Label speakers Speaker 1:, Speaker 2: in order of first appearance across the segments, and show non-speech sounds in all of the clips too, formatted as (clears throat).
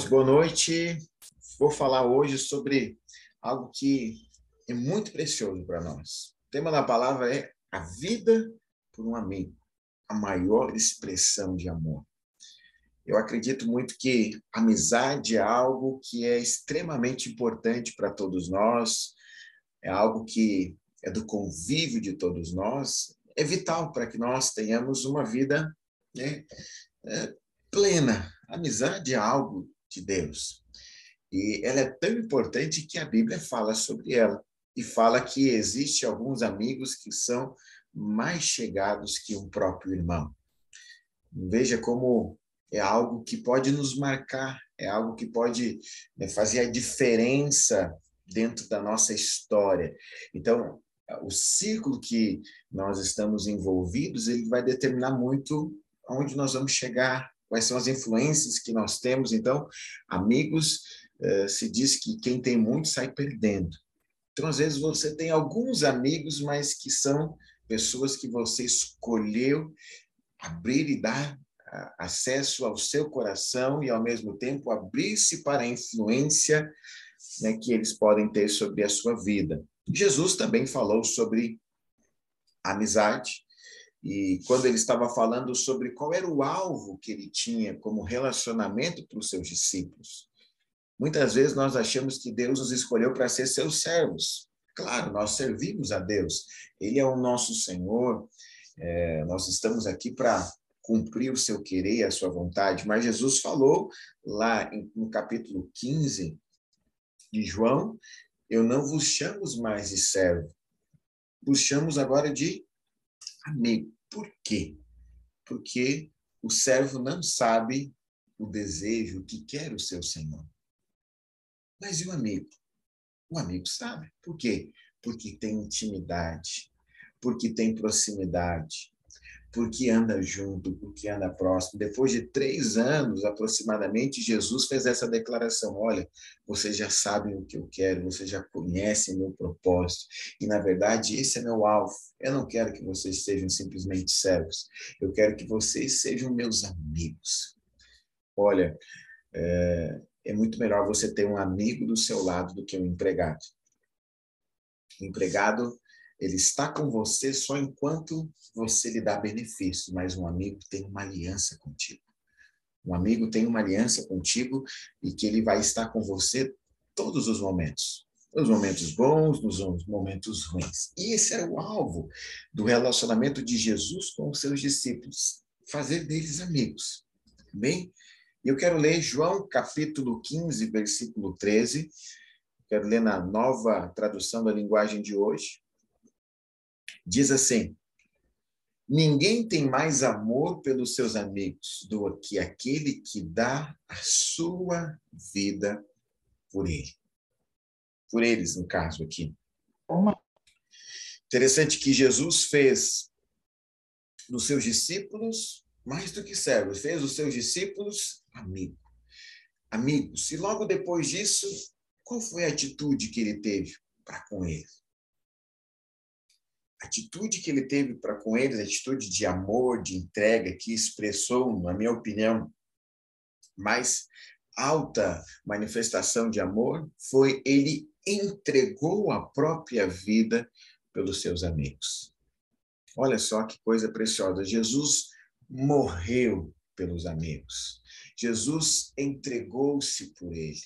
Speaker 1: Irmãos, boa noite. Vou falar hoje sobre algo que é muito precioso para nós. O tema da palavra é a vida por um amigo, a maior expressão de amor. Eu acredito muito que amizade é algo que é extremamente importante para todos nós, é algo que é do convívio de todos nós, é vital para que nós tenhamos uma vida né, é, plena. Amizade é algo de Deus. E ela é tão importante que a Bíblia fala sobre ela. E fala que existe alguns amigos que são mais chegados que um próprio irmão. Veja como é algo que pode nos marcar, é algo que pode né, fazer a diferença dentro da nossa história. Então, o círculo que nós estamos envolvidos, ele vai determinar muito aonde nós vamos chegar, quais são as influências que nós temos. Então, amigos, eh, se diz que quem tem muito sai perdendo. Então, às vezes, você tem alguns amigos, mas que são pessoas que você escolheu abrir e dar acesso ao seu coração e, ao mesmo tempo, abrir-se para a influência né, que eles podem ter sobre a sua vida. Jesus também falou sobre amizade, e quando ele estava falando sobre qual era o alvo que ele tinha como relacionamento para os seus discípulos. Muitas vezes nós achamos que Deus nos escolheu para ser seus servos. Claro, nós servimos a Deus, Ele é o nosso Senhor, é, nós estamos aqui para cumprir o seu querer a sua vontade, mas Jesus falou lá no capítulo 15 de João: Eu não vos chamo mais de servo, vos chamo agora de amigo. Por quê? Porque o servo não sabe o desejo, que quer o seu senhor. Mas e o amigo? O amigo sabe. Por quê? Porque tem intimidade, porque tem proximidade, porque anda junto, porque anda próximo. Depois de três anos aproximadamente, Jesus fez essa declaração: Olha, vocês já sabem o que eu quero, vocês já conhecem meu propósito, e na verdade esse é meu alvo. Eu não quero que vocês sejam simplesmente servos, eu quero que vocês sejam meus amigos. Olha, é, é muito melhor você ter um amigo do seu lado do que um empregado. Empregado ele está com você só enquanto você lhe dá benefício, mas um amigo tem uma aliança contigo. Um amigo tem uma aliança contigo e que ele vai estar com você todos os momentos. Nos momentos bons, nos momentos ruins. E esse era o alvo do relacionamento de Jesus com os seus discípulos, fazer deles amigos. Bem, eu quero ler João capítulo 15, versículo 13. Quero ler na nova tradução da linguagem de hoje. Diz assim: Ninguém tem mais amor pelos seus amigos do que aquele que dá a sua vida por ele. Por eles, no caso aqui. Interessante que Jesus fez dos seus discípulos mais do que servos, fez os seus discípulos amigos. Amigos. E logo depois disso, qual foi a atitude que ele teve para com eles? Atitude que ele teve para com eles, atitude de amor, de entrega, que expressou, na minha opinião, mais alta manifestação de amor, foi ele entregou a própria vida pelos seus amigos. Olha só que coisa preciosa. Jesus morreu pelos amigos. Jesus entregou-se por ele.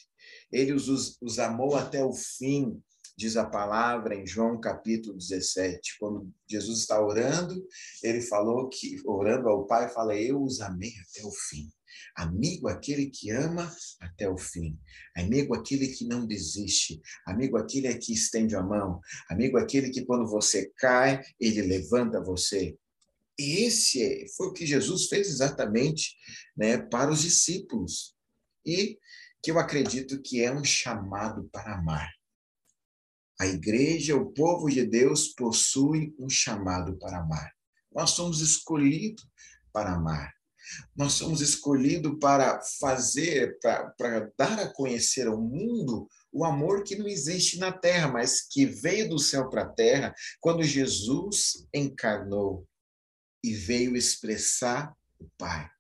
Speaker 1: Ele os, os amou até o fim diz a palavra em João capítulo 17, quando Jesus está orando, ele falou que, orando ao Pai, fala: Eu os amei até o fim. Amigo aquele que ama até o fim. Amigo aquele que não desiste. Amigo aquele que estende a mão. Amigo aquele que quando você cai, ele levanta você. E esse foi o que Jesus fez exatamente né, para os discípulos. E que eu acredito que é um chamado para amar. A igreja, o povo de Deus, possui um chamado para amar. Nós somos escolhidos para amar. Nós somos escolhidos para fazer, para, dar a conhecer ao mundo o amor que não existe na terra, mas que veio do céu para a terra quando Jesus encarnou e veio expressar o Pai.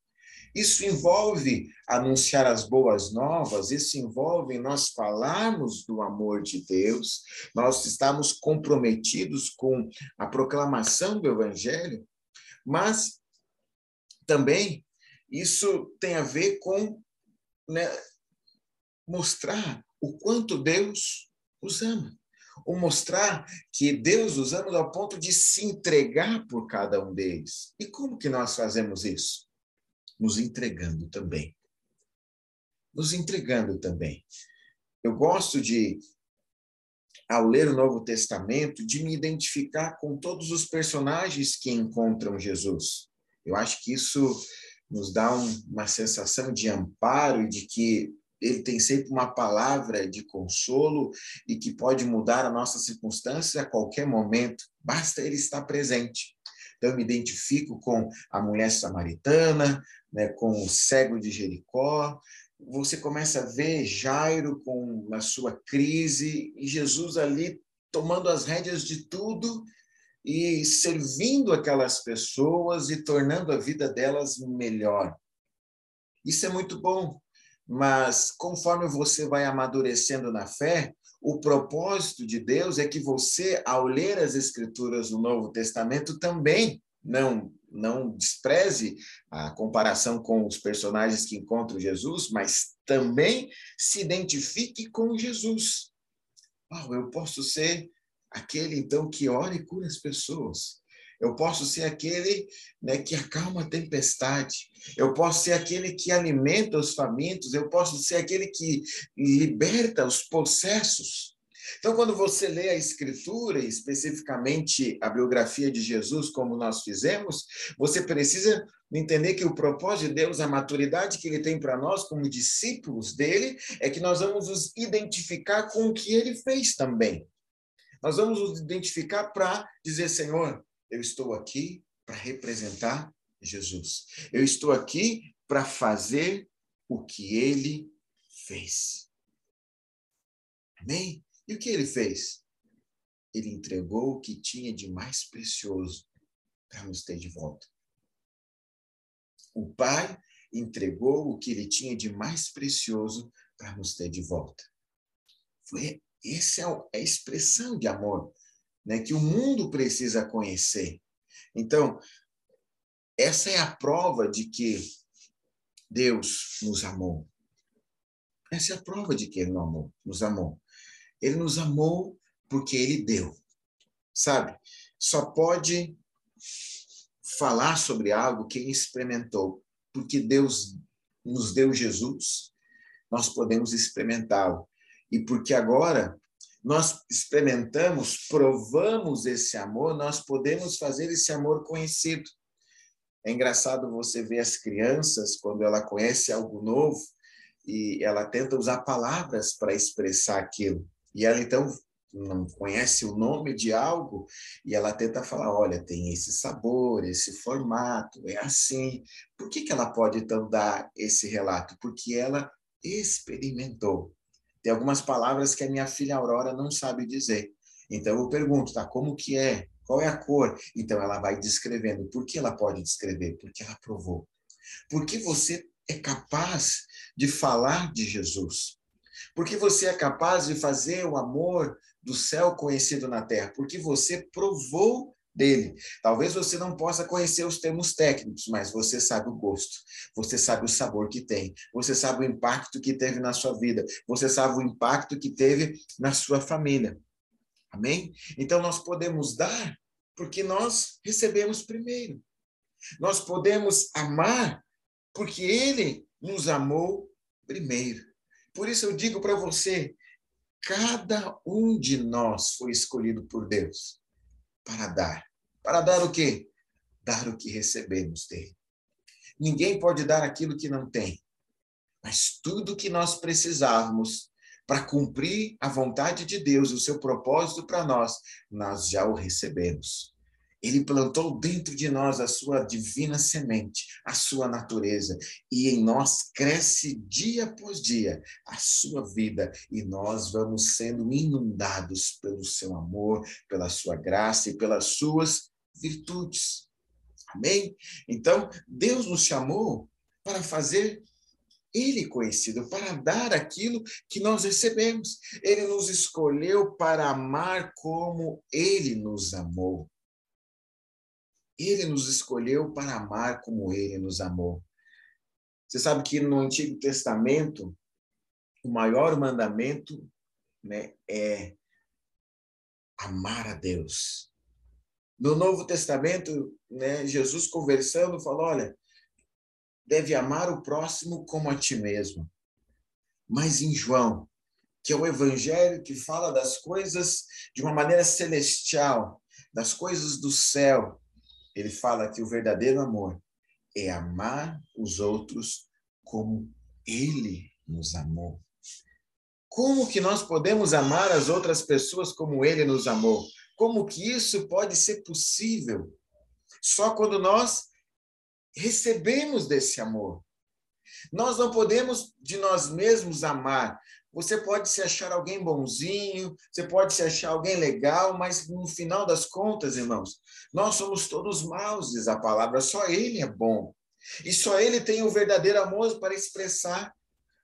Speaker 1: Isso envolve anunciar as boas novas, isso envolve nós falarmos do amor de Deus, nós estamos comprometidos com a proclamação do Evangelho, mas também isso tem a ver com né, mostrar o quanto Deus os ama. Ou mostrar que Deus os ama ao ponto de se entregar por cada um deles. E como que nós fazemos isso? Nos entregando também. Nos entregando também. Eu gosto de, ao ler o Novo Testamento, de me identificar com todos os personagens que encontram Jesus. Eu acho que isso nos dá um, uma sensação de amparo e de que ele tem sempre uma palavra de consolo e que pode mudar a nossa circunstância a qualquer momento, basta ele estar presente. Então, eu me identifico com a mulher samaritana, né, com o cego de Jericó. Você começa a ver Jairo com a sua crise e Jesus ali tomando as rédeas de tudo e servindo aquelas pessoas e tornando a vida delas melhor. Isso é muito bom, mas conforme você vai amadurecendo na fé, o propósito de Deus é que você, ao ler as Escrituras do Novo Testamento, também não não despreze a comparação com os personagens que encontram Jesus, mas também se identifique com Jesus. Oh, eu posso ser aquele então que ora e cura as pessoas. Eu posso ser aquele né, que acalma a tempestade. Eu posso ser aquele que alimenta os famintos. Eu posso ser aquele que liberta os processos. Então, quando você lê a Escritura, especificamente a biografia de Jesus, como nós fizemos, você precisa entender que o propósito de Deus, a maturidade que ele tem para nós como discípulos dele, é que nós vamos nos identificar com o que ele fez também. Nós vamos nos identificar para dizer, Senhor, eu estou aqui para representar Jesus. Eu estou aqui para fazer o que ele fez. Amém? E o que ele fez? Ele entregou o que tinha de mais precioso para nos ter de volta. O Pai entregou o que ele tinha de mais precioso para nos ter de volta. Foi essa é a expressão de amor né, que o mundo precisa conhecer. Então, essa é a prova de que Deus nos amou. Essa é a prova de que Ele nos amou. Ele nos amou porque Ele deu. Sabe? Só pode falar sobre algo quem experimentou, porque Deus nos deu Jesus, nós podemos experimentá-lo. E porque agora nós experimentamos, provamos esse amor, nós podemos fazer esse amor conhecido. É engraçado você ver as crianças, quando ela conhece algo novo, e ela tenta usar palavras para expressar aquilo. E ela, então, não conhece o nome de algo, e ela tenta falar: olha, tem esse sabor, esse formato, é assim. Por que, que ela pode, então, dar esse relato? Porque ela experimentou. Tem algumas palavras que a minha filha Aurora não sabe dizer. Então eu pergunto, tá? Como que é? Qual é a cor? Então ela vai descrevendo. Por que ela pode descrever? Porque ela provou. Porque você é capaz de falar de Jesus. Porque você é capaz de fazer o amor do céu conhecido na terra. Porque você provou dele. Talvez você não possa conhecer os termos técnicos, mas você sabe o gosto, você sabe o sabor que tem, você sabe o impacto que teve na sua vida, você sabe o impacto que teve na sua família. Amém? Então nós podemos dar porque nós recebemos primeiro. Nós podemos amar porque ele nos amou primeiro. Por isso eu digo para você, cada um de nós foi escolhido por Deus para dar. Para dar o quê? Dar o que recebemos dele. Ninguém pode dar aquilo que não tem. Mas tudo que nós precisarmos para cumprir a vontade de Deus, o seu propósito para nós, nós já o recebemos. Ele plantou dentro de nós a sua divina semente, a sua natureza, e em nós cresce dia após dia a sua vida, e nós vamos sendo inundados pelo seu amor, pela sua graça e pelas suas virtudes. Amém? Então, Deus nos chamou para fazer ele conhecido, para dar aquilo que nós recebemos. Ele nos escolheu para amar como ele nos amou. Ele nos escolheu para amar como ele nos amou. Você sabe que no Antigo Testamento, o maior mandamento né, é amar a Deus. No Novo Testamento, né, Jesus conversando falou: olha, deve amar o próximo como a ti mesmo. Mas em João, que é o evangelho que fala das coisas de uma maneira celestial, das coisas do céu, ele fala que o verdadeiro amor é amar os outros como ele nos amou. Como que nós podemos amar as outras pessoas como ele nos amou? Como que isso pode ser possível? Só quando nós recebemos desse amor. Nós não podemos de nós mesmos amar. Você pode se achar alguém bonzinho, você pode se achar alguém legal, mas no final das contas, irmãos, nós somos todos maus, diz a palavra, só Ele é bom. E só Ele tem o verdadeiro amor para expressar.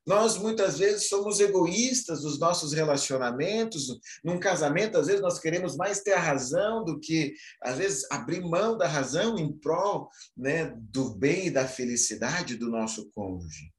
Speaker 1: Nós muitas vezes somos egoístas nos nossos relacionamentos. Num casamento, às vezes nós queremos mais ter a razão do que, às vezes, abrir mão da razão em prol né, do bem e da felicidade do nosso cônjuge.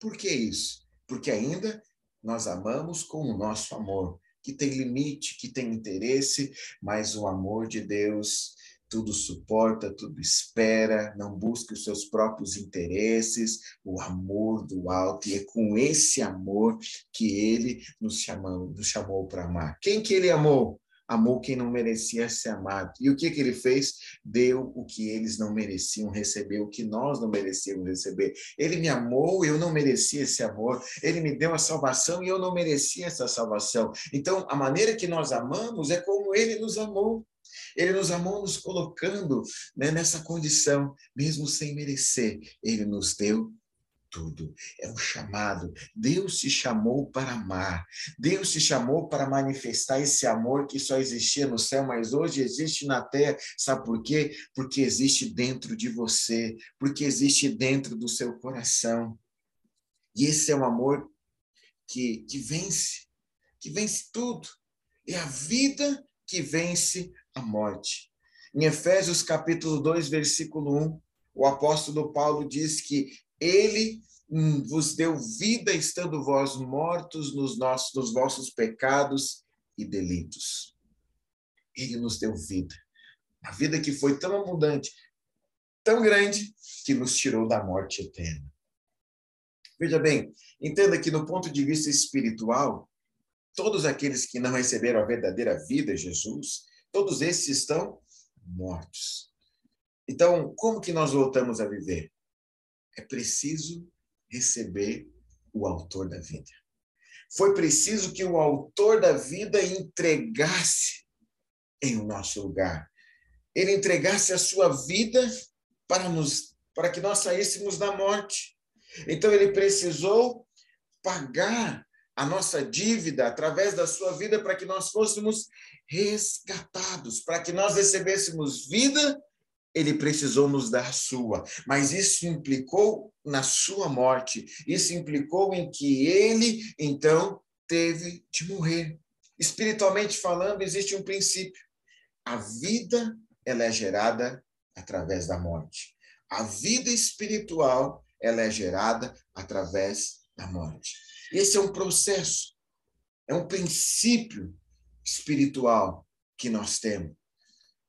Speaker 1: Por que isso? Porque ainda nós amamos com o nosso amor, que tem limite, que tem interesse, mas o amor de Deus tudo suporta, tudo espera, não busca os seus próprios interesses, o amor do alto, e é com esse amor que ele nos chamou, nos chamou para amar. Quem que ele amou? Amou quem não merecia ser amado. E o que, que ele fez? Deu o que eles não mereciam receber, o que nós não merecíamos receber. Ele me amou, eu não merecia esse amor. Ele me deu a salvação e eu não merecia essa salvação. Então, a maneira que nós amamos é como ele nos amou. Ele nos amou nos colocando né, nessa condição, mesmo sem merecer. Ele nos deu tudo. É um chamado. Deus te chamou para amar. Deus te chamou para manifestar esse amor que só existia no céu, mas hoje existe na terra. Sabe por quê? Porque existe dentro de você, porque existe dentro do seu coração. E esse é um amor que, que vence, que vence tudo. É a vida que vence a morte. Em Efésios capítulo 2, versículo 1, o apóstolo Paulo diz que ele hum, vos deu vida estando vós mortos nos nossos nos vossos pecados e delitos. Ele nos deu vida. A vida que foi tão abundante, tão grande, que nos tirou da morte eterna. Veja bem, entenda que no ponto de vista espiritual, todos aqueles que não receberam a verdadeira vida, Jesus, Todos esses estão mortos. Então, como que nós voltamos a viver? É preciso receber o autor da vida. Foi preciso que o autor da vida entregasse em nosso lugar. Ele entregasse a sua vida para nos para que nós saíssemos da morte. Então ele precisou pagar a nossa dívida através da sua vida para que nós fôssemos resgatados, para que nós recebêssemos vida, ele precisou nos dar sua, mas isso implicou na sua morte, isso implicou em que ele, então, teve de morrer. Espiritualmente falando, existe um princípio. A vida, ela é gerada através da morte. A vida espiritual, ela é gerada através da morte. Esse é um processo, é um princípio espiritual que nós temos.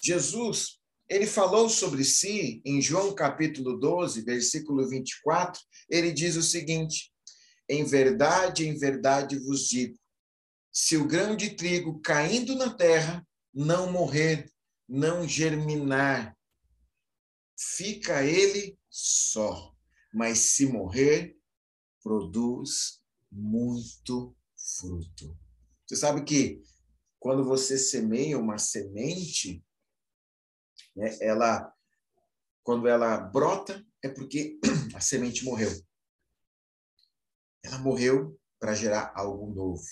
Speaker 1: Jesus, ele falou sobre si em João capítulo 12, versículo 24, ele diz o seguinte: Em verdade, em verdade vos digo, se o grão de trigo caindo na terra não morrer, não germinar, fica ele só, mas se morrer, produz muito fruto. Você sabe que quando você semeia uma semente, né, ela, quando ela brota, é porque (clears throat) a semente morreu. Ela morreu para gerar algo novo.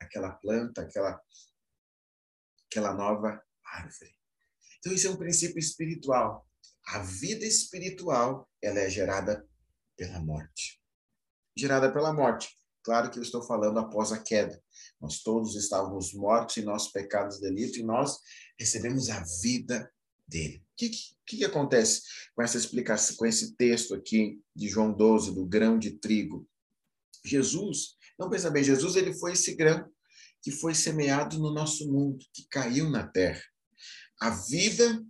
Speaker 1: Aquela planta, aquela, aquela nova árvore. Então, isso é um princípio espiritual. a vida espiritual, ela é gerada pela morte. Gerada pela morte. Claro que eu estou falando após a queda. Nós todos estávamos mortos em nossos pecados e delitos e nós recebemos a vida dele. O que, que, que, acontece com essa explicação, com esse texto aqui de João 12, do grão de trigo? Jesus, não pensa bem, Jesus ele foi esse grão que foi semeado no nosso mundo, que caiu na terra. A vida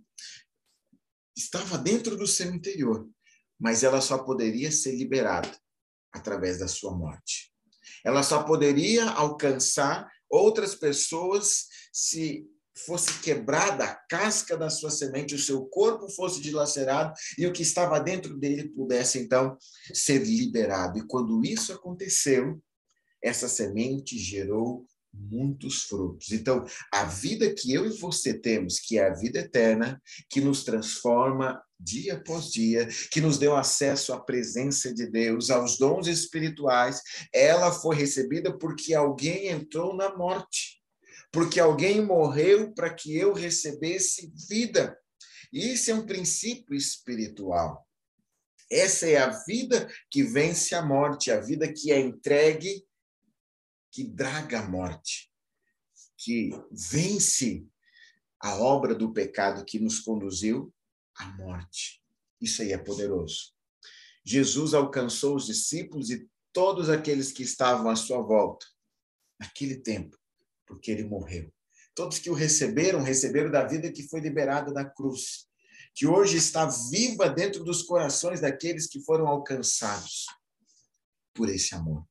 Speaker 1: estava dentro do seu interior, mas ela só poderia ser liberada através da sua morte. Ela só poderia alcançar outras pessoas se fosse quebrada a casca da sua semente, o seu corpo fosse dilacerado e o que estava dentro dele pudesse então ser liberado. E quando isso aconteceu, essa semente gerou muitos frutos. Então, a vida que eu e você temos, que é a vida eterna, que nos transforma dia após dia, que nos deu acesso à presença de Deus, aos dons espirituais, ela foi recebida porque alguém entrou na morte, porque alguém morreu para que eu recebesse vida. Isso é um princípio espiritual. Essa é a vida que vence a morte, a vida que é entregue que draga a morte, que vence a obra do pecado que nos conduziu à morte. Isso aí é poderoso. Jesus alcançou os discípulos e todos aqueles que estavam à sua volta naquele tempo, porque ele morreu. Todos que o receberam, receberam da vida que foi liberada da cruz, que hoje está viva dentro dos corações daqueles que foram alcançados por esse amor.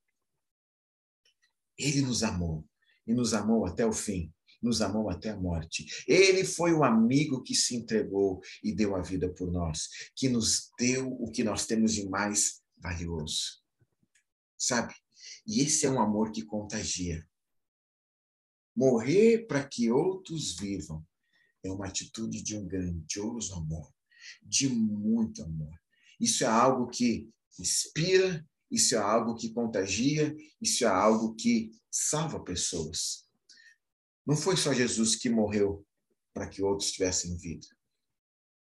Speaker 1: Ele nos amou e nos amou até o fim, nos amou até a morte. Ele foi o amigo que se entregou e deu a vida por nós, que nos deu o que nós temos de mais valioso. Sabe? E esse é um amor que contagia. Morrer para que outros vivam é uma atitude de um grandioso amor, de muito amor. Isso é algo que inspira isso é algo que contagia, isso é algo que salva pessoas. Não foi só Jesus que morreu para que outros tivessem vida.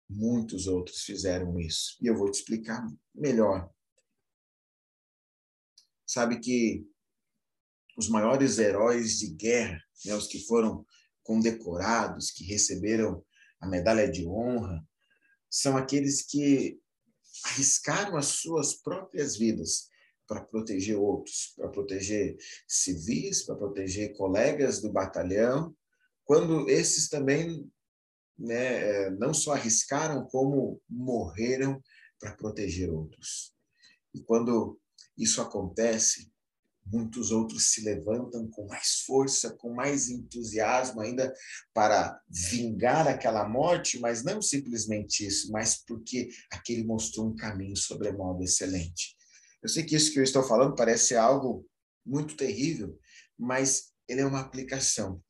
Speaker 1: Muitos outros fizeram isso. E eu vou te explicar melhor. Sabe que os maiores heróis de guerra, né, os que foram condecorados, que receberam a medalha de honra, são aqueles que arriscaram as suas próprias vidas para proteger outros, para proteger civis, para proteger colegas do batalhão, quando esses também né, é, não só arriscaram, como morreram para proteger outros. E quando isso acontece, muitos outros se levantam com mais força, com mais entusiasmo ainda para vingar aquela morte, mas não simplesmente isso, mas porque aquele mostrou um caminho sobremodo excelente. Eu sei que isso que eu estou falando parece algo muito terrível, mas ele é uma aplicação.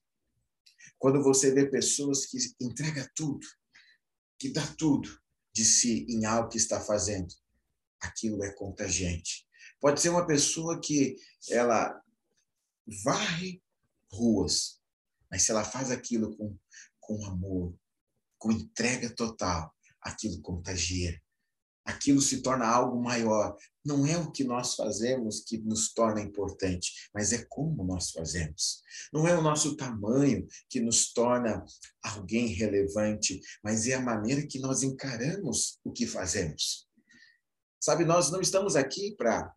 Speaker 1: Quando você vê pessoas que entregam tudo, que dá tudo de si em algo que está fazendo, aquilo é contagiante. Pode ser uma pessoa que ela varre ruas, mas se ela faz aquilo com, com amor, com entrega total, aquilo contagia aquilo se torna algo maior. Não é o que nós fazemos que nos torna importante, mas é como nós fazemos. Não é o nosso tamanho que nos torna alguém relevante, mas é a maneira que nós encaramos o que fazemos. Sabe, nós não estamos aqui para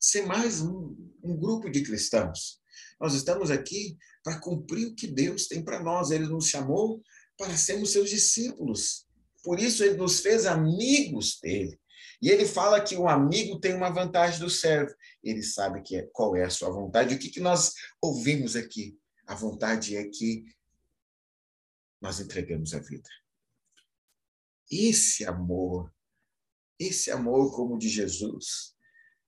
Speaker 1: ser mais um, um grupo de cristãos. Nós estamos aqui para cumprir o que Deus tem para nós. Ele nos chamou para sermos seus discípulos. Por isso ele nos fez amigos dele. E ele fala que o amigo tem uma vantagem do servo. Ele sabe que é, qual é a sua vontade. O que, que nós ouvimos aqui? A vontade é que nós entregamos a vida. Esse amor, esse amor como o de Jesus,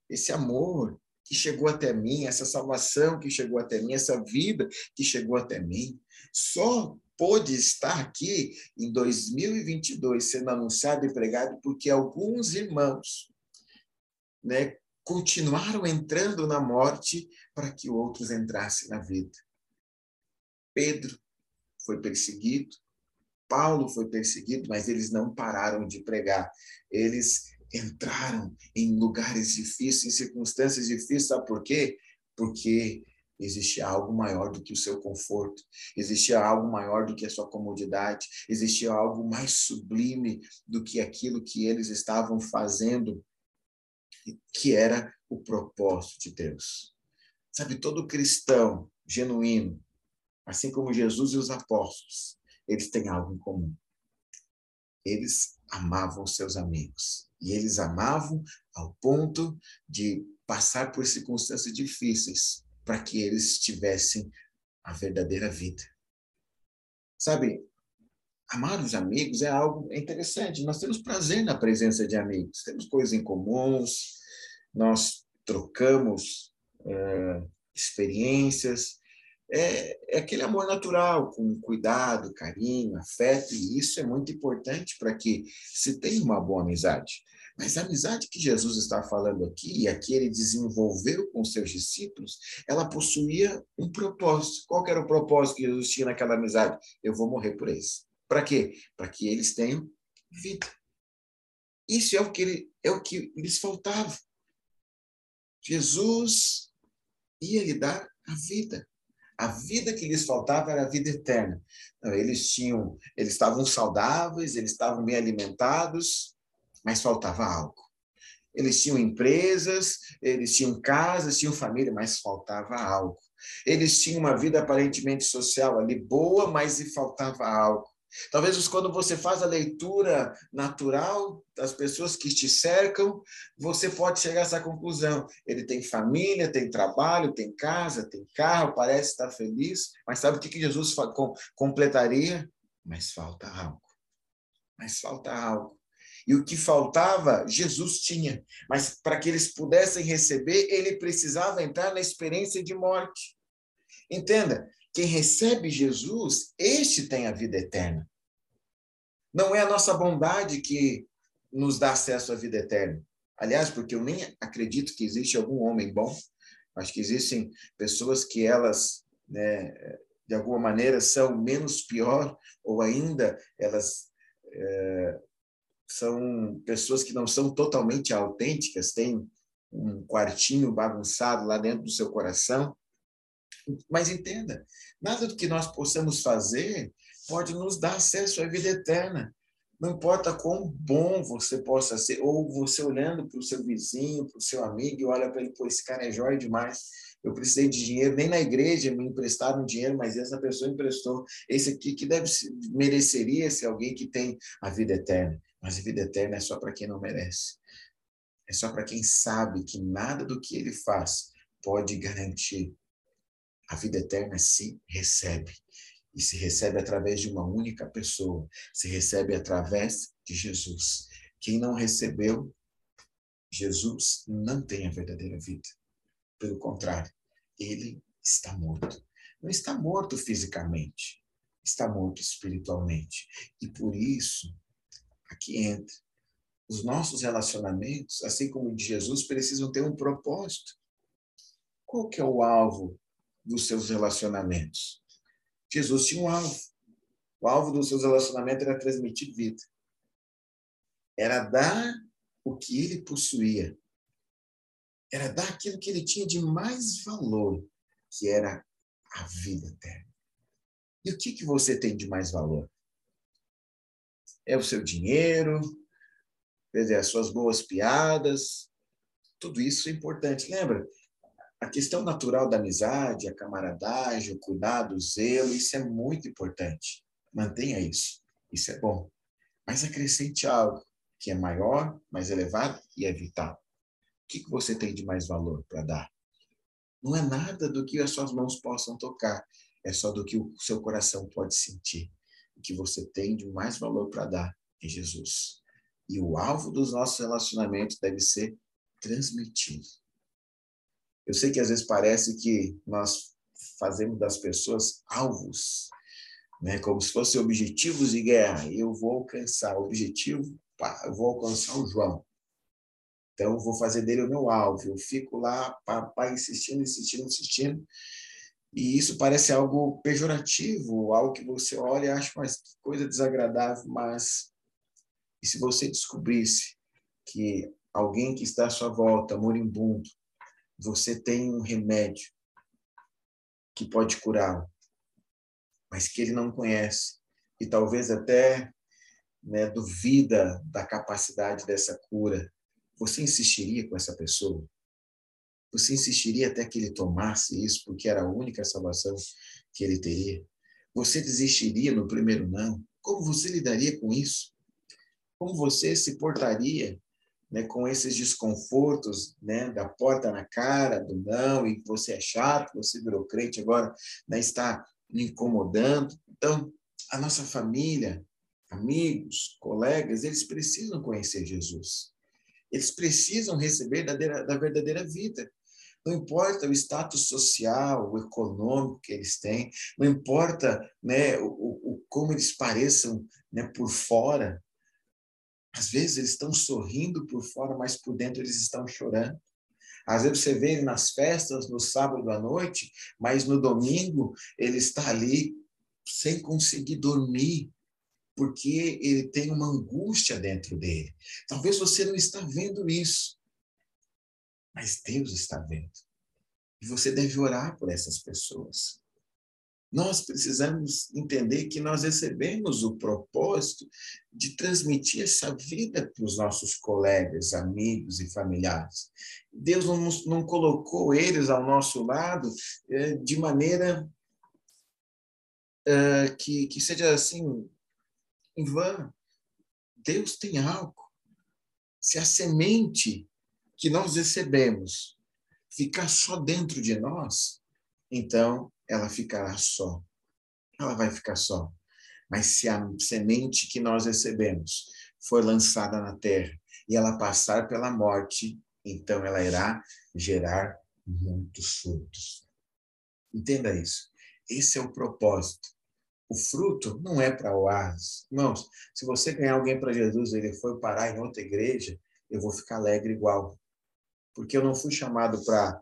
Speaker 1: esse amor que chegou até mim, essa salvação que chegou até mim, essa vida que chegou até mim, só pôde estar aqui em 2022 sendo anunciado e pregado porque alguns irmãos né, continuaram entrando na morte para que outros entrassem na vida. Pedro foi perseguido, Paulo foi perseguido, mas eles não pararam de pregar. Eles entraram em lugares difíceis, em circunstâncias difíceis, sabe por quê? Porque existia algo maior do que o seu conforto, existia algo maior do que a sua comodidade, existia algo mais sublime do que aquilo que eles estavam fazendo, que era o propósito de Deus. Sabe, todo cristão genuíno, assim como Jesus e os apóstolos, eles têm algo em comum. Eles amavam seus amigos. E eles amavam ao ponto de passar por circunstâncias difíceis para que eles tivessem a verdadeira vida. Sabe, amar os amigos é algo interessante. Nós temos prazer na presença de amigos, temos coisas em comuns, nós trocamos é, experiências, é, é, aquele amor natural, com cuidado, carinho, afeto, e isso é muito importante para que se tenha uma boa amizade. Mas a amizade que Jesus está falando aqui, e aqui ele desenvolveu com seus discípulos, ela possuía um propósito. Qual era o propósito que Jesus tinha naquela amizade? Eu vou morrer por eles. Para quê? Para que eles tenham vida. Isso é o que, ele, é o que lhes faltava. Jesus ia lhe dar a vida. A vida que lhes faltava era a vida eterna. Eles tinham, eles estavam saudáveis, eles estavam bem alimentados, mas faltava algo. Eles tinham empresas, eles tinham casas, tinham família, mas faltava algo. Eles tinham uma vida aparentemente social ali boa, mas faltava algo. Talvez quando você faz a leitura natural das pessoas que te cercam, você pode chegar a essa conclusão. Ele tem família, tem trabalho, tem casa, tem carro, parece estar feliz, mas sabe o que Jesus completaria? Mas falta algo. Mas falta algo. E o que faltava, Jesus tinha. Mas para que eles pudessem receber, ele precisava entrar na experiência de morte. Entenda, quem recebe Jesus, este tem a vida eterna. Não é a nossa bondade que nos dá acesso à vida eterna. Aliás, porque eu nem acredito que existe algum homem bom. Acho que existem pessoas que elas, né, de alguma maneira, são menos pior, ou ainda elas é, são pessoas que não são totalmente autênticas, têm um quartinho bagunçado lá dentro do seu coração. Mas entenda, nada do que nós possamos fazer pode nos dar acesso à vida eterna. Não importa quão bom você possa ser, ou você olhando para o seu vizinho, para o seu amigo, e olha para ele, pô, esse cara é jóia demais. Eu precisei de dinheiro, nem na igreja me emprestaram dinheiro, mas essa pessoa emprestou. Esse aqui que deve mereceria ser alguém que tem a vida eterna. Mas a vida eterna é só para quem não merece. É só para quem sabe que nada do que ele faz pode garantir a vida eterna se recebe. E se recebe através de uma única pessoa. Se recebe através de Jesus. Quem não recebeu Jesus não tem a verdadeira vida. Pelo contrário, ele está morto. Não está morto fisicamente, está morto espiritualmente. E por isso, aqui entra. Os nossos relacionamentos, assim como o de Jesus, precisam ter um propósito. Qual que é o alvo dos seus relacionamentos. Jesus tinha um alvo. O alvo dos seus relacionamentos era transmitir vida. Era dar o que ele possuía. Era dar aquilo que ele tinha de mais valor, que era a vida eterna. E o que, que você tem de mais valor? É o seu dinheiro, as suas boas piadas, tudo isso é importante. Lembra? A questão natural da amizade, a camaradagem, o cuidado, o zelo, isso é muito importante. Mantenha isso. Isso é bom. Mas acrescente algo que é maior, mais elevado e é vital. O que você tem de mais valor para dar? Não é nada do que as suas mãos possam tocar, é só do que o seu coração pode sentir. O que você tem de mais valor para dar é Jesus. E o alvo dos nossos relacionamentos deve ser transmitido eu sei que às vezes parece que nós fazemos das pessoas alvos, né? como se fossem objetivos de guerra. Eu vou alcançar o objetivo, pá, eu vou alcançar o João. Então, eu vou fazer dele o meu alvo. Eu fico lá, papai, insistindo, insistindo, insistindo. E isso parece algo pejorativo, algo que você olha e acha, que coisa desagradável, mas e se você descobrisse que alguém que está à sua volta, moribundo, você tem um remédio que pode curá-lo, mas que ele não conhece e talvez até né, duvida da capacidade dessa cura, você insistiria com essa pessoa? Você insistiria até que ele tomasse isso, porque era a única salvação que ele teria? Você desistiria no primeiro não? Como você lidaria com isso? Como você se portaria né, com esses desconfortos né, da porta na cara, do não, e você é chato, você virou crente agora, né, está me incomodando? Então, a nossa família, amigos, colegas, eles precisam conhecer Jesus. Eles precisam receber da, da verdadeira vida. Não importa o status social, o econômico que eles têm, não importa né, o, o como eles pareçam né, por fora. Às vezes eles estão sorrindo por fora, mas por dentro eles estão chorando. Às vezes você vê ele nas festas no sábado à noite, mas no domingo ele está ali sem conseguir dormir, porque ele tem uma angústia dentro dele. Talvez você não está vendo isso, mas Deus está vendo. E você deve orar por essas pessoas. Nós precisamos entender que nós recebemos o propósito de transmitir essa vida para os nossos colegas, amigos e familiares. Deus não, não colocou eles ao nosso lado eh, de maneira eh, que, que seja assim, em vão. Deus tem algo. Se a semente que nós recebemos ficar só dentro de nós, então ela ficará só. Ela vai ficar só. Mas se a semente que nós recebemos for lançada na terra e ela passar pela morte, então ela irá gerar muitos frutos. Entenda isso. Esse é o propósito. O fruto não é para oásis. Irmãos, se você ganhar alguém para Jesus e ele for parar em outra igreja, eu vou ficar alegre igual. Porque eu não fui chamado para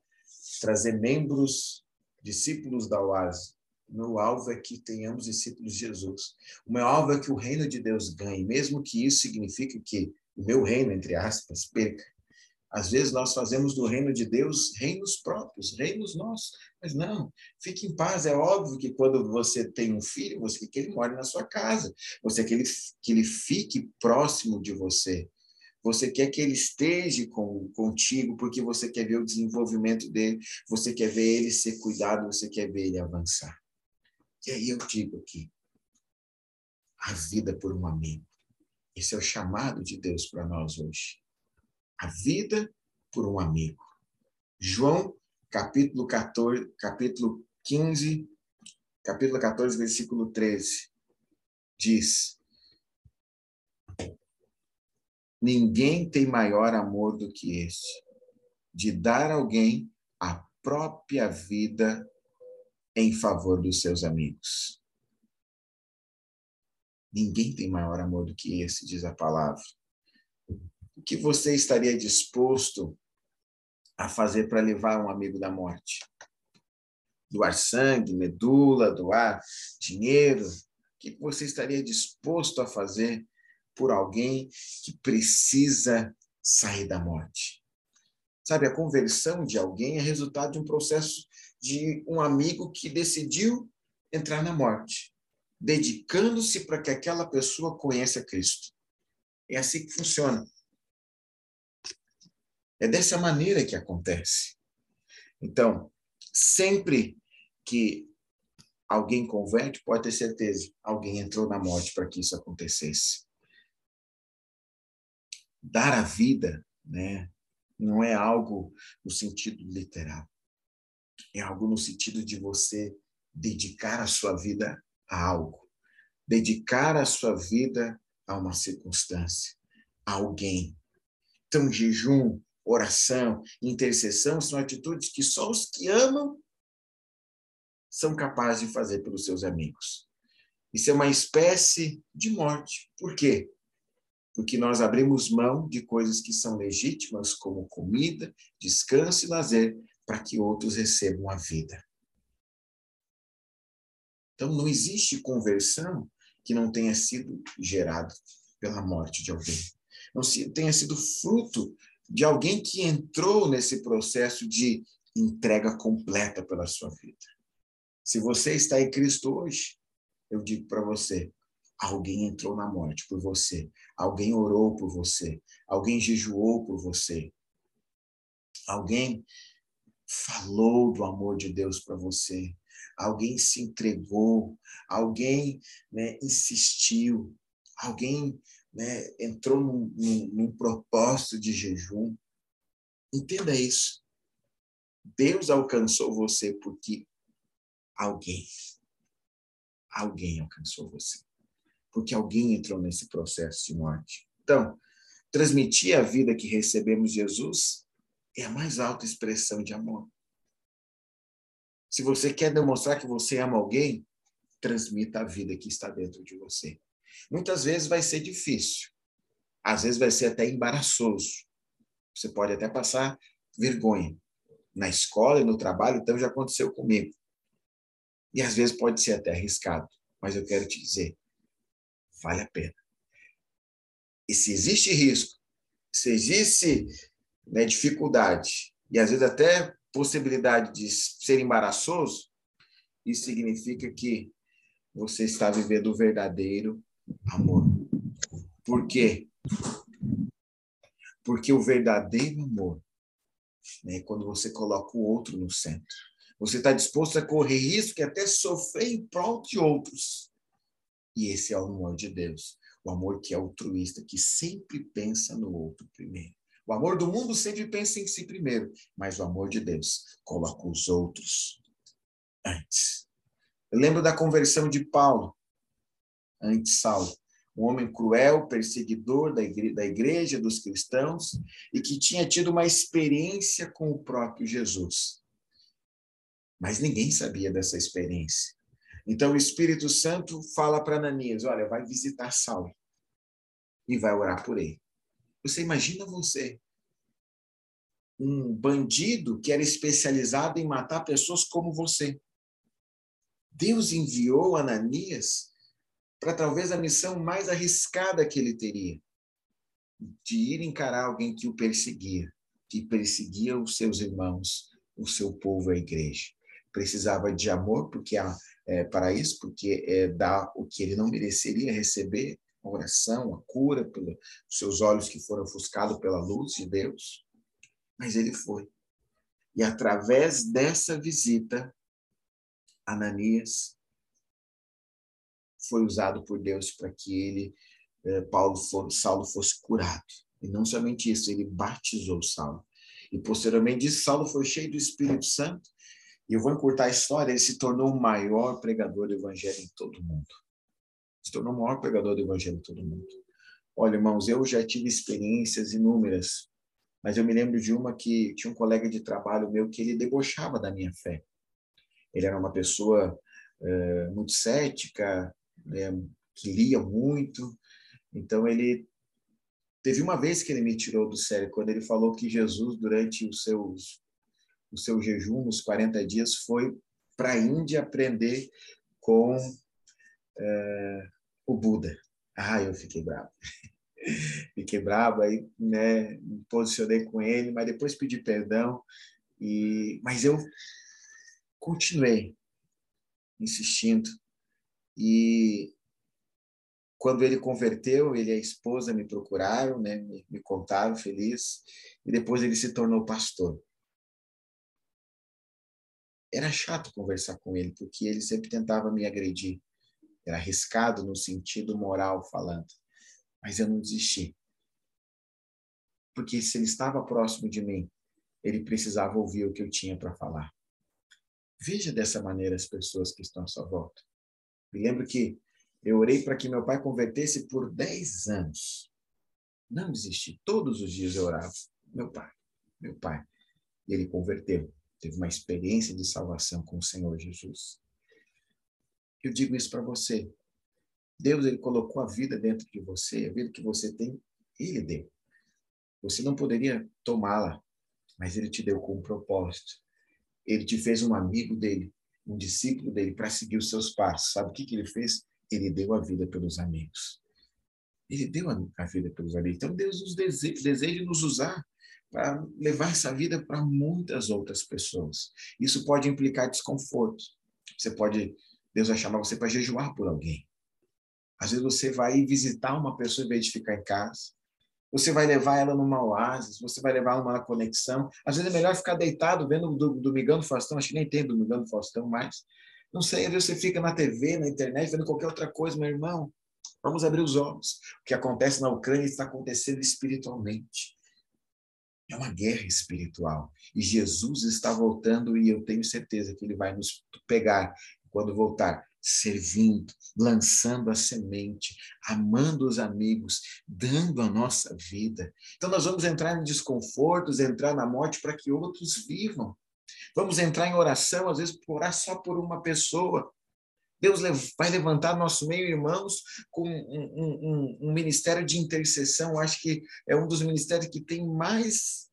Speaker 1: trazer membros, discípulos da oásis. O meu alvo é que tenhamos discípulos de Jesus. O meu alvo é que o reino de Deus ganhe, mesmo que isso signifique que o meu reino, entre aspas, perca. Às vezes nós fazemos do reino de Deus reinos próprios, reinos nossos. Mas não, fique em paz. É óbvio que quando você tem um filho, você quer que ele more na sua casa. Você quer que ele, que ele fique próximo de você. Você quer que ele esteja com, contigo, porque você quer ver o desenvolvimento dele, você quer ver ele ser cuidado, você quer ver ele avançar. E aí eu digo aqui, a vida por um amigo. Esse é o chamado de Deus para nós hoje a vida por um amigo. João, capítulo 14, capítulo 15, capítulo 14, versículo 13, diz: Ninguém tem maior amor do que esse, de dar alguém a própria vida em favor dos seus amigos. Ninguém tem maior amor do que esse, diz a palavra o que você estaria disposto a fazer para levar um amigo da morte? Doar sangue, medula, doar dinheiro? O que você estaria disposto a fazer por alguém que precisa sair da morte? Sabe, a conversão de alguém é resultado de um processo de um amigo que decidiu entrar na morte, dedicando-se para que aquela pessoa conheça Cristo. É assim que funciona. É dessa maneira que acontece. Então, sempre que alguém converte, pode ter certeza, alguém entrou na morte para que isso acontecesse. Dar a vida, né, não é algo no sentido literal. É algo no sentido de você dedicar a sua vida a algo, dedicar a sua vida a uma circunstância, a alguém. Então, jejum, oração, intercessão são atitudes que só os que amam são capazes de fazer pelos seus amigos. Isso é uma espécie de morte. Por quê? Porque nós abrimos mão de coisas que são legítimas, como comida, descanso e lazer, para que outros recebam a vida. Então, não existe conversão que não tenha sido gerada pela morte de alguém. Não tenha sido fruto de alguém que entrou nesse processo de entrega completa pela sua vida. Se você está em Cristo hoje, eu digo para você, alguém entrou na morte por você, alguém orou por você, alguém jejuou por você, alguém falou do amor de Deus para você, alguém se entregou, alguém né, insistiu, alguém né, entrou num, num, num propósito de jejum. Entenda isso. Deus alcançou você porque alguém, alguém alcançou você. Porque alguém entrou nesse processo de morte. Então, transmitir a vida que recebemos de Jesus é a mais alta expressão de amor. Se você quer demonstrar que você ama alguém, transmita a vida que está dentro de você. Muitas vezes vai ser difícil. Às vezes vai ser até embaraçoso. Você pode até passar vergonha. Na escola e no trabalho, então já aconteceu comigo. E às vezes pode ser até arriscado. Mas eu quero te dizer, vale a pena. E se existe risco, se existe né, dificuldade, e às vezes até possibilidade de ser embaraçoso, isso significa que você está vivendo o verdadeiro amor. Por quê? Porque o verdadeiro amor né, é quando você coloca o outro no centro. Você está disposto a correr risco e até sofrer em prol de outros. E esse é o amor de Deus. O amor que é altruísta, que sempre pensa no outro primeiro. O amor do mundo sempre pensa em si primeiro, mas o amor de Deus coloca os outros antes. Eu lembro da conversão de Paulo, antes Saulo, um homem cruel, perseguidor da igreja, da igreja, dos cristãos, e que tinha tido uma experiência com o próprio Jesus. Mas ninguém sabia dessa experiência. Então o Espírito Santo fala para Ananias: Olha, vai visitar Saulo e vai orar por ele. Você imagina você, um bandido que era especializado em matar pessoas como você. Deus enviou Ananias para talvez a missão mais arriscada que ele teria, de ir encarar alguém que o perseguia, que perseguia os seus irmãos, o seu povo, a igreja. Precisava de amor porque é, para isso, porque é, dá o que ele não mereceria receber, a oração, a cura pelos seus olhos que foram ofuscados pela luz de Deus. Mas ele foi. E através dessa visita, Ananias foi usado por Deus para que ele, eh, Paulo, Saulo fosse curado. E não somente isso, ele batizou Saulo. E posteriormente Saulo foi cheio do Espírito Santo. E eu vou encurtar a história, ele se tornou o maior pregador do evangelho em todo o mundo se tornou o maior pregador do evangelho de todo mundo. Olha, irmãos, eu já tive experiências inúmeras, mas eu me lembro de uma que tinha um colega de trabalho meu que ele debochava da minha fé. Ele era uma pessoa é, muito cética, é, que lia muito, então ele teve uma vez que ele me tirou do sério quando ele falou que Jesus durante os seus o seu jejum, os 40 dias, foi para a Índia aprender com é, o Buda. Ah, eu fiquei bravo. (laughs) fiquei bravo, aí né, me posicionei com ele, mas depois pedi perdão. E, mas eu continuei insistindo. E quando ele converteu, ele e a esposa me procuraram, né, me, me contaram feliz, e depois ele se tornou pastor. Era chato conversar com ele, porque ele sempre tentava me agredir. Era arriscado no sentido moral falando. Mas eu não desisti. Porque se ele estava próximo de mim, ele precisava ouvir o que eu tinha para falar. Veja dessa maneira as pessoas que estão à sua volta. Me lembro que eu orei para que meu pai convertesse por 10 anos. Não desisti. Todos os dias eu orava. Meu pai, meu pai. E ele converteu. Teve uma experiência de salvação com o Senhor Jesus. Eu digo isso para você. Deus ele colocou a vida dentro de você, a vida que você tem, ele deu. Você não poderia tomá-la, mas ele te deu com um propósito. Ele te fez um amigo dele um discípulo dele para seguir os seus passos, sabe o que, que ele fez? Ele deu a vida pelos amigos. Ele deu a vida pelos amigos. Então, Deus nos deseja, deseja nos usar para levar essa vida para muitas outras pessoas. Isso pode implicar desconforto. Você pode, Deus vai chamar você para jejuar por alguém. Às vezes você vai visitar uma pessoa em vez de ficar em casa. Você vai levar ela numa oásis, você vai levar ela numa conexão. Às vezes é melhor ficar deitado vendo o Domingão do Faustão, acho que nem tem Domingão do Faustão mais. Não sei, às vezes você fica na TV, na internet, vendo qualquer outra coisa, meu irmão. Vamos abrir os olhos. O que acontece na Ucrânia está acontecendo espiritualmente. É uma guerra espiritual. E Jesus está voltando e eu tenho certeza que ele vai nos pegar quando voltar servindo, lançando a semente, amando os amigos, dando a nossa vida. Então, nós vamos entrar em desconfortos, entrar na morte para que outros vivam. Vamos entrar em oração, às vezes, orar só por uma pessoa. Deus vai levantar nosso meio, irmãos, com um, um, um, ministério de intercessão. Acho que é um dos ministérios que tem mais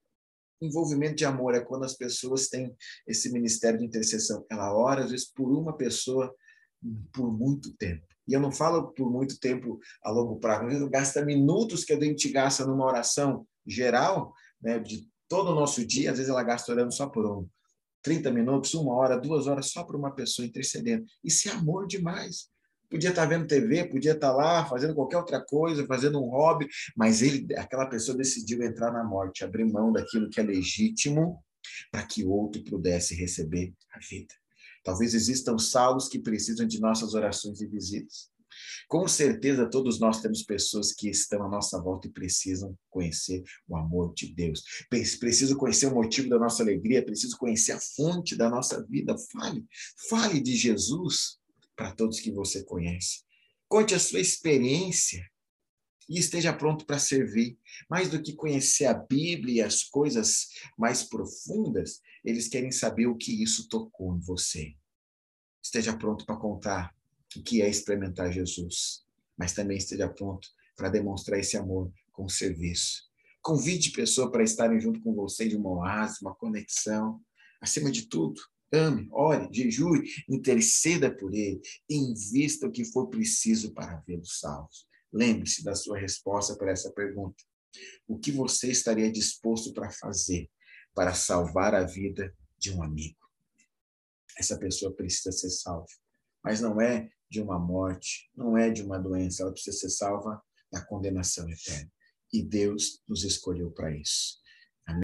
Speaker 1: envolvimento de amor. É quando as pessoas têm esse ministério de intercessão. Ela ora, às vezes, por uma pessoa por muito tempo. E eu não falo por muito tempo a longo prazo, às vezes gasta minutos que a gente gasta numa oração geral, né, de todo o nosso dia, às vezes ela gasta orando só por um. 30 minutos, uma hora, duas horas só por uma pessoa intercedendo. Isso é amor demais. Podia estar vendo TV, podia estar lá fazendo qualquer outra coisa, fazendo um hobby, mas ele, aquela pessoa decidiu entrar na morte, abrir mão daquilo que é legítimo para que outro pudesse receber a vida. Talvez existam salvos que precisam de nossas orações e visitas. Com certeza, todos nós temos pessoas que estão à nossa volta e precisam conhecer o amor de Deus. Precisam conhecer o motivo da nossa alegria, precisam conhecer a fonte da nossa vida. Fale, fale de Jesus para todos que você conhece. Conte a sua experiência e esteja pronto para servir. Mais do que conhecer a Bíblia e as coisas mais profundas, eles querem saber o que isso tocou em você. Esteja pronto para contar que é experimentar Jesus, mas também esteja pronto para demonstrar esse amor com serviço. Convide pessoas para estarem junto com você de uma oásis, uma conexão. Acima de tudo, ame, ore, jejue, interceda por ele, invista o que for preciso para vê-los salvos. Lembre-se da sua resposta para essa pergunta. O que você estaria disposto para fazer para salvar a vida de um amigo? Essa pessoa precisa ser salva, mas não é de uma morte, não é de uma doença, ela precisa ser salva da condenação eterna. E Deus nos escolheu para isso.